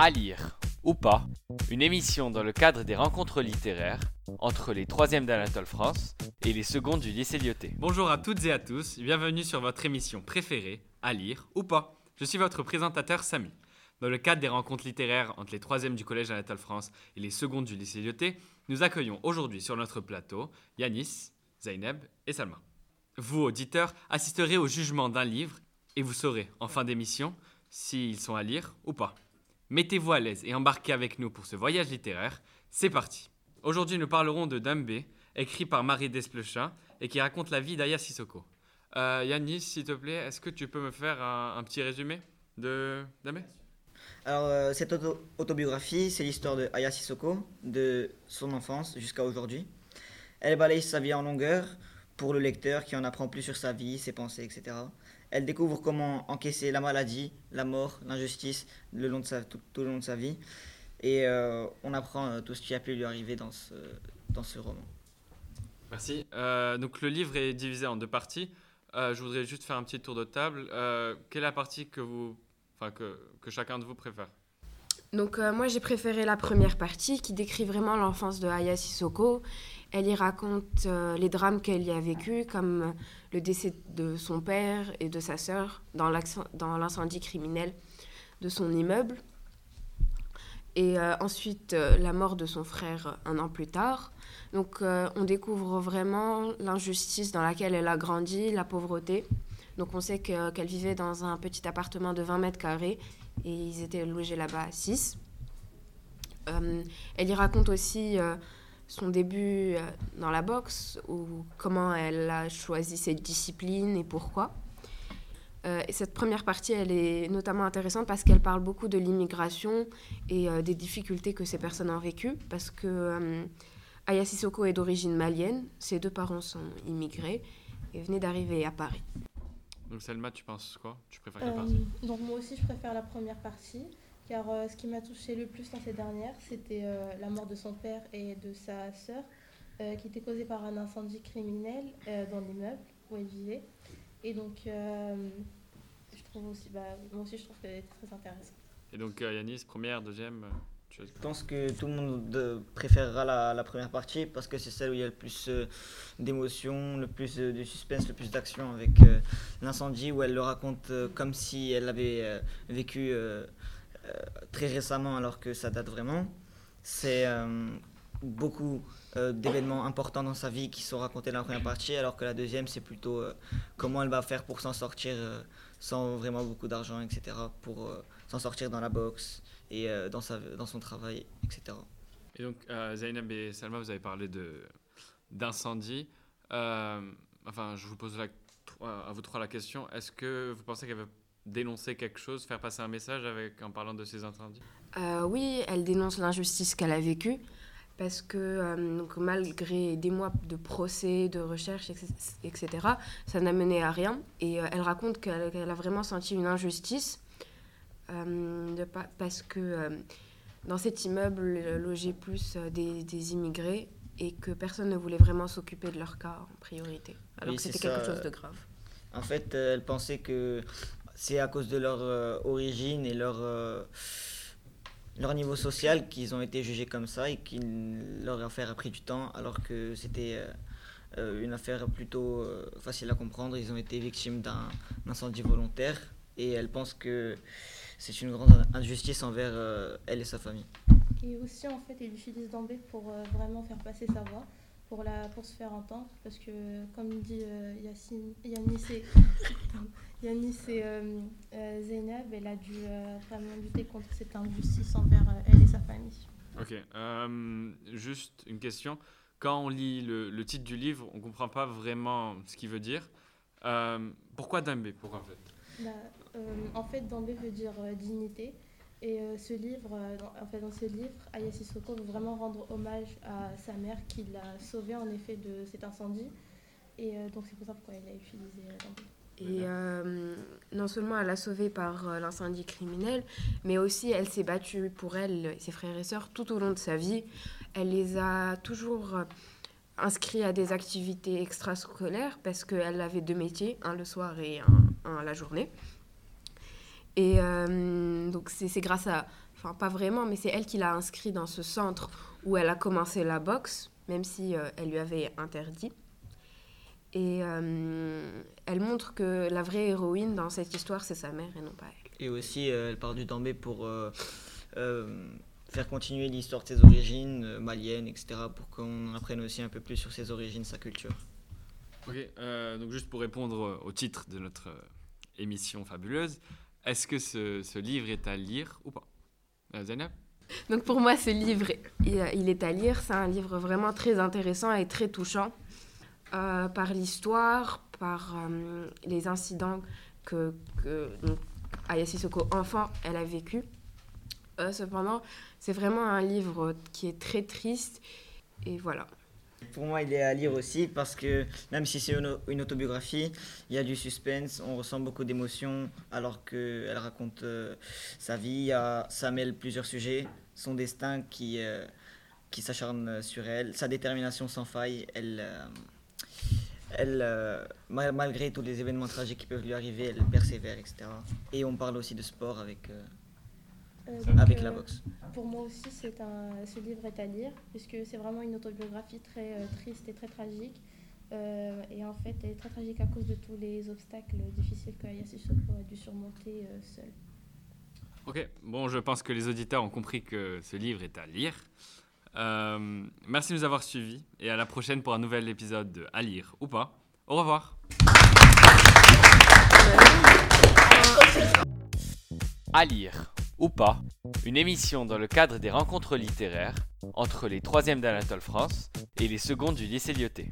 À lire ou pas, une émission dans le cadre des rencontres littéraires entre les 3e d'Anatole France et les secondes du lycée Lyoté. Bonjour à toutes et à tous, bienvenue sur votre émission préférée, À lire ou pas. Je suis votre présentateur Samy. Dans le cadre des rencontres littéraires entre les 3e du collège Anatole France et les secondes du lycée Lyoté, nous accueillons aujourd'hui sur notre plateau Yanis, Zaineb et Salma. Vous, auditeurs, assisterez au jugement d'un livre et vous saurez, en fin d'émission, s'ils sont à lire ou pas. Mettez-vous à l'aise et embarquez avec nous pour ce voyage littéraire. C'est parti. Aujourd'hui, nous parlerons de Dambé, écrit par Marie Desplechin et qui raconte la vie d'Aya Sissoko. Euh, Yanis, s'il te plaît, est-ce que tu peux me faire un, petit résumé de Dambé? Alors, euh, cette auto- autobiographie, c'est l'histoire de Aya Sissoko, de son enfance jusqu'à aujourd'hui. Elle balaye sa vie en longueur pour le lecteur qui en apprend plus sur sa vie, ses pensées, etc. Elle découvre comment encaisser la maladie, la mort, l'injustice le long de sa, tout, tout le long de sa vie. Et euh, on apprend euh, tout ce qui a pu lui arriver dans ce, dans ce roman. Merci. Euh, donc le livre est divisé en deux parties. Euh, je voudrais juste faire un petit tour de table. Euh, quelle est la partie que vous, enfin que, que chacun de vous préfère? Donc euh, moi j'ai préféré la première partie qui décrit vraiment l'enfance de Aya Sissoko. Elle y raconte euh, les drames qu'elle y a vécu, comme euh, le décès de son père et de sa sœur dans l'incendie criminel de son immeuble. Et euh, ensuite la mort de son frère un an plus tard. Donc on découvre vraiment l'injustice dans laquelle elle a grandi, la pauvreté. Donc on sait que- qu'elle vivait dans un petit appartement de 20 mètres carrés et ils étaient logés là-bas à 6. elle y raconte aussi son début euh, dans la boxe, ou comment elle a choisi cette discipline et pourquoi. Euh, et cette première partie, elle est notamment intéressante parce qu'elle parle beaucoup de l'immigration et euh, des difficultés que ces personnes ont vécues, parce que euh, Aya Sissoko est d'origine malienne, ses deux parents sont immigrés et venaient d'arriver à Paris. Donc Selma, tu penses quoi? Tu préfères quelle Euh, partie? donc moi aussi je préfère la première partie car euh, ce qui m'a touché le plus dans ces dernières c'était euh, la mort de son père et de sa sœur euh, qui était causée par un incendie criminel euh, dans l'immeuble où elle vivait et donc euh, je trouve aussi bah, moi aussi je trouve qu'elle est très intéressante. Et donc euh, Yanis, première, deuxième. Je pense que tout le monde préférera la, la première partie parce que c'est celle où il y a le plus euh, d'émotions, le plus euh, de suspense, le plus d'action avec euh, l'incendie où elle le raconte euh, comme si elle l'avait euh, vécu très récemment alors que ça date vraiment. C'est euh, beaucoup euh, d'événements importants dans sa vie qui sont racontés dans la première partie alors que la deuxième c'est plutôt euh, comment elle va faire pour s'en sortir euh, sans vraiment beaucoup d'argent, etc. pour euh, s'en sortir dans la boxe et euh, dans, son travail, etc. Et donc euh, Zainab et Salma, vous avez parlé d'incendie. Euh, enfin, je vous pose à vous trois la question. Est-ce que vous pensez qu'elle veut dénoncer quelque chose, faire passer un message avec en parlant de ces incendies? Euh, oui, elle dénonce l'injustice qu'elle a vécue parce que euh, donc, malgré des mois de procès, de recherche, etc., ça n'a mené à rien. Et euh, elle raconte qu'elle a vraiment senti une injustice euh, de pa- parce que euh, dans cet immeuble logeaient plus euh, des, des immigrés et que personne ne voulait vraiment s'occuper de leur cas en priorité, alors Oui, que c'était quelque chose de grave. En fait, euh, elle pensait que c'est à cause de leur euh, origine et leur, euh, leur niveau social qu'ils ont été jugés comme ça et que leur affaire a pris du temps alors que c'était euh, une affaire plutôt facile à comprendre. Ils ont été victimes d'un incendie volontaire et elle pense que c'est une grande injustice envers elle et sa famille. Et aussi, en fait, il utilise Dambé pour vraiment faire passer sa voix, pour, la, pour se faire entendre. Parce que, comme dit euh, Yacine, Yanis et, Yanis et euh, euh, Zeynep, elle a dû euh, vraiment lutter contre cette injustice envers euh, elle et sa famille. Ok. euh, juste une question. Quand on lit le, le titre du livre, on comprend pas vraiment ce qu'il veut dire. Euh, pourquoi Dambé Pourquoi en fait Bah, euh, en fait, Dambé veut dire euh, dignité. Et euh, ce livre, euh, dans, en fait, dans ce livre, Aya Sissoko veut vraiment rendre hommage à sa mère qui l'a sauvée en effet de cet incendie. Et euh, donc c'est pour ça pourquoi elle a utilisé. Et non seulement elle a sauvé par l'incendie criminel, mais aussi elle s'est battue pour elle ses frères et sœurs tout au long de sa vie. Elle les a toujours inscrits à des activités extrascolaires parce qu'elle avait deux métiers, un le soir et un la journée. Et euh, donc c'est c'est grâce à, enfin pas vraiment, mais c'est elle qui l'a inscrit dans ce centre où elle a commencé la boxe, même si euh, elle lui avait interdit. Et euh, elle montre que la vraie héroïne dans cette histoire, c'est sa mère et non pas elle. Et aussi, euh, elle part du Dambé pour euh, euh, faire continuer l'histoire de ses origines euh, maliennes, etc., pour qu'on en apprenne aussi un peu plus sur ses origines, sa culture. Ok, euh, donc juste pour répondre au titre de notre euh, émission fabuleuse, est-ce que ce, ce livre est à lire ou pas? Euh, Zainab Donc pour moi, ce livre, il, il est à lire. C'est un livre vraiment très intéressant et très touchant euh, par l'histoire, par euh, les incidents que, que donc, enfant, elle a vécu. Euh, cependant, c'est vraiment un livre qui est très triste. Et voilà. Pour moi, il est à lire aussi parce que même si c'est une, autobiographie, il y a du suspense, on ressent beaucoup d'émotions alors qu'elle raconte euh, sa vie. Ça mêle plusieurs sujets, son destin qui, euh, qui s'acharne sur elle, sa détermination sans faille. Elle, euh, elle ma- malgré tous les événements tragiques qui peuvent lui arriver, elle persévère, etc. Et on parle aussi de sport avec, donc, avec euh, la boxe. Pour moi aussi, c'est un, ce livre est à lire, puisque c'est vraiment une autobiographie très euh, triste et très tragique. Euh, et en fait, elle est très tragique à cause de tous les obstacles difficiles que Aya Sissoko a dû surmonter euh, seule. Ok, bon, je pense que les auditeurs ont compris que ce livre est à lire. Euh, merci de nous avoir suivis et à la prochaine pour un nouvel épisode de À lire ou pas. Au revoir. À lire ou pas, une émission dans le cadre des rencontres littéraires entre les 3e d'Anatole France et les secondes du lycée Lyoté.